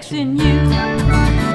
fixing you.